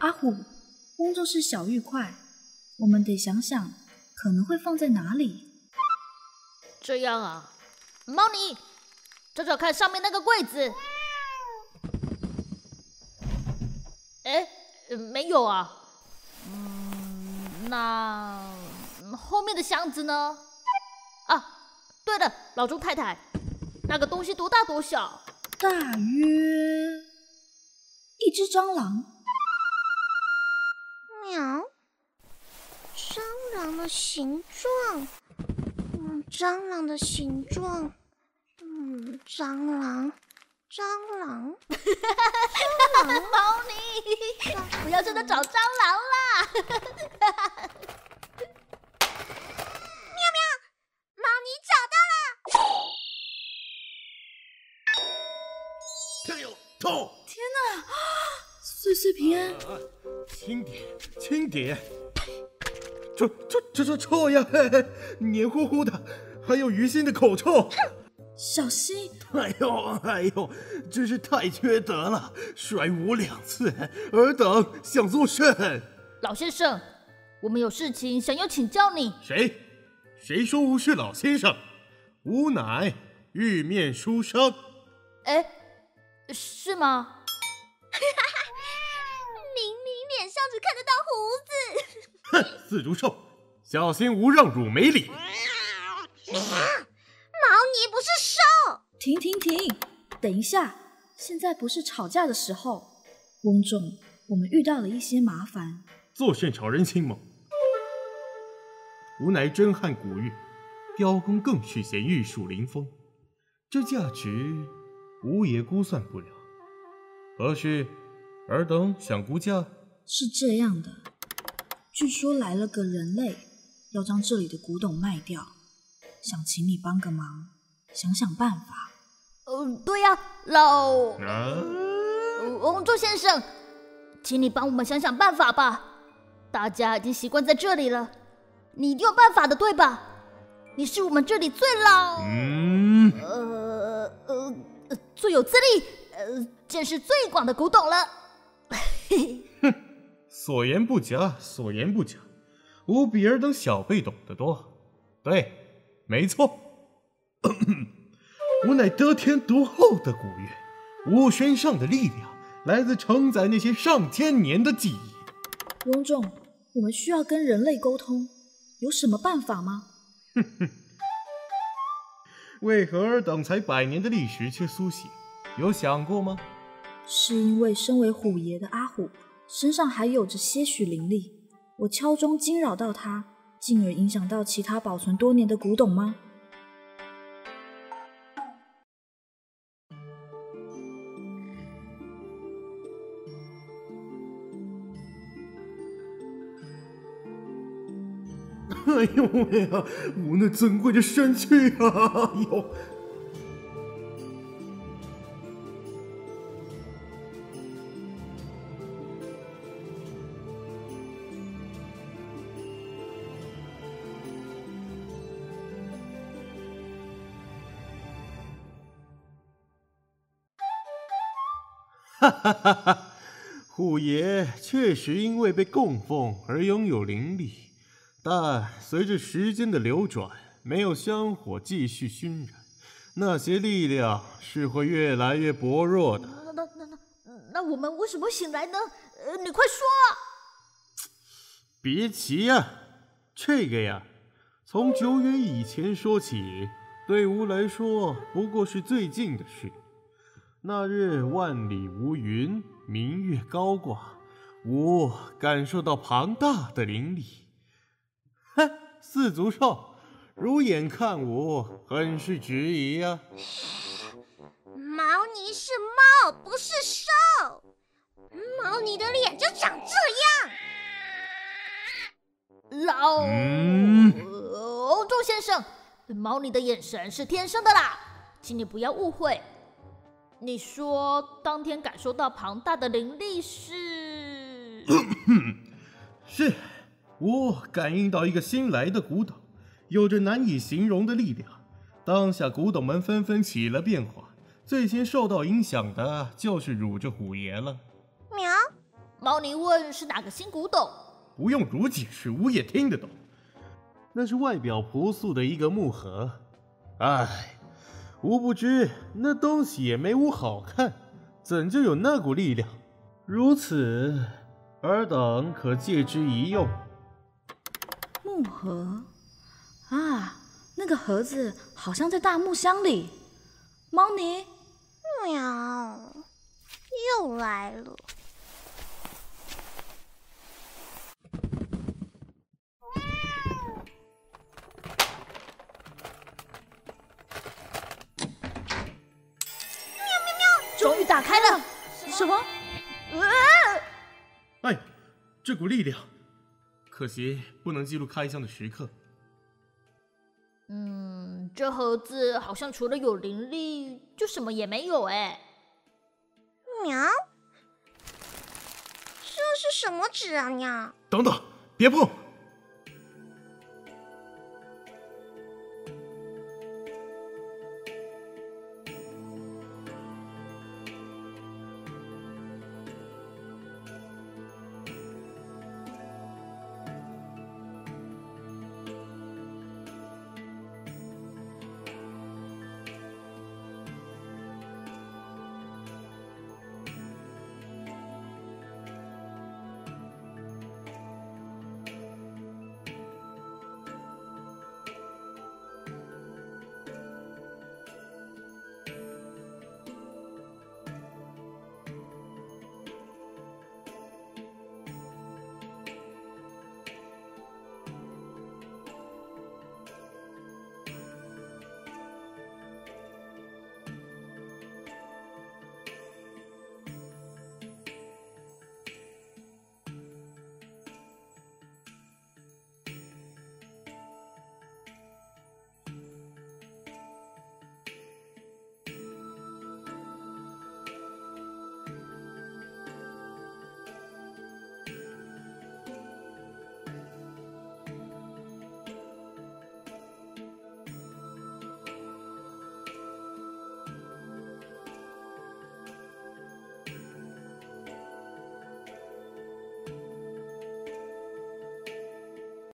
阿虎，工作室小玉块，我们得想想可能会放在哪里。这样啊，猫尼，找找看上面那个柜子。哎，没有啊。嗯，那后面的箱子呢？啊，对了，老钟太太，那个东西多大多小？大约一只蟑螂。的形状。嗯，蟑螂的形状。嗯，蟑螂，蟑螂，蟑螂，猫尼，不要真的找蟑螂啦！天哪！岁岁平安，轻点，轻点。这、这、这、这臭呀！黏糊糊的，还有鱼腥的口臭。小心！哎呦，哎呦，真是太缺德了，摔我两次，尔等想作甚？老先生，我们有事情想要请教你。谁？谁说吾是老先生？吾乃玉面书生。哎。是吗？只看得到胡子。哼，四足兽，小心吾让汝没理。毛尼不是兽。停停停，等一下，现在不是吵架的时候。翁仲，我们遇到了一些麻烦。作甚吵人心吗？吾乃真汉古玉，雕工更是显玉树临风，这价值。吾也估算不了，何须？尔等想估价？是这样的，据说来了个人类，要将这里的古董卖掉，想请你帮个忙，想想办法。呃，对呀，老……啊？翁仲先生，请你帮我们想想办法吧。大家已经习惯在这里了，你一定有办法的，对吧？你是我们这里最老……嗯。呃呃。最有资历，呃，见识最广的古董了。哼，所言不假，所言不假，吾比尔等小辈懂得多。对，没错，吾乃得天独厚的古月，吾身上的力量来自承载那些上千年的记忆。翁仲，我们需要跟人类沟通，有什么办法吗？哼哼。为何尔等才百年的历史却苏醒？有想过吗？是因为身为虎爷的阿虎身上还有着些许灵力，我敲钟惊扰到他，进而影响到其他保存多年的古董吗？哎呦喂呀！我那尊贵的身躯啊！哎呦！哈，哈，哈虎爷确实因为被供奉而拥有灵力。但随着时间的流转，没有香火继续熏染，那些力量是会越来越薄弱的。那那那那那我们为什么醒来呢？呃，你快说。别急呀，这个呀，从久远以前说起，对吾来说不过是最近的事。那日万里无云，明月高挂，吾感受到庞大的灵力。哼，四足兽，如眼看吾，很是质疑呀、啊。毛尼是猫，不是兽。毛尼的脸就长这样。老，嗯，翁仲先生，毛尼的眼神是天生的啦，请你不要误会。你说当天感受到庞大的灵力是？是。我感应到一个新来的古董，有着难以形容的力量。当下古董们纷纷起了变化，最先受到影响的就是汝这虎爷了。喵，猫尼问是哪个新古董？不用如解释，吾也听得懂。那是外表朴素的一个木盒。唉，吾不知那东西也没吾好看，怎就有那股力量？如此，尔等可借之一用。木盒啊，那个盒子好像在大木箱里。猫尼，喵，又来了。终于打开了。什么？哎，这股力量，可惜不能记录开箱的时刻。嗯，这盒子好像除了有灵力，就什么也没有哎。娘，这是什么纸啊？娘！等等，别碰！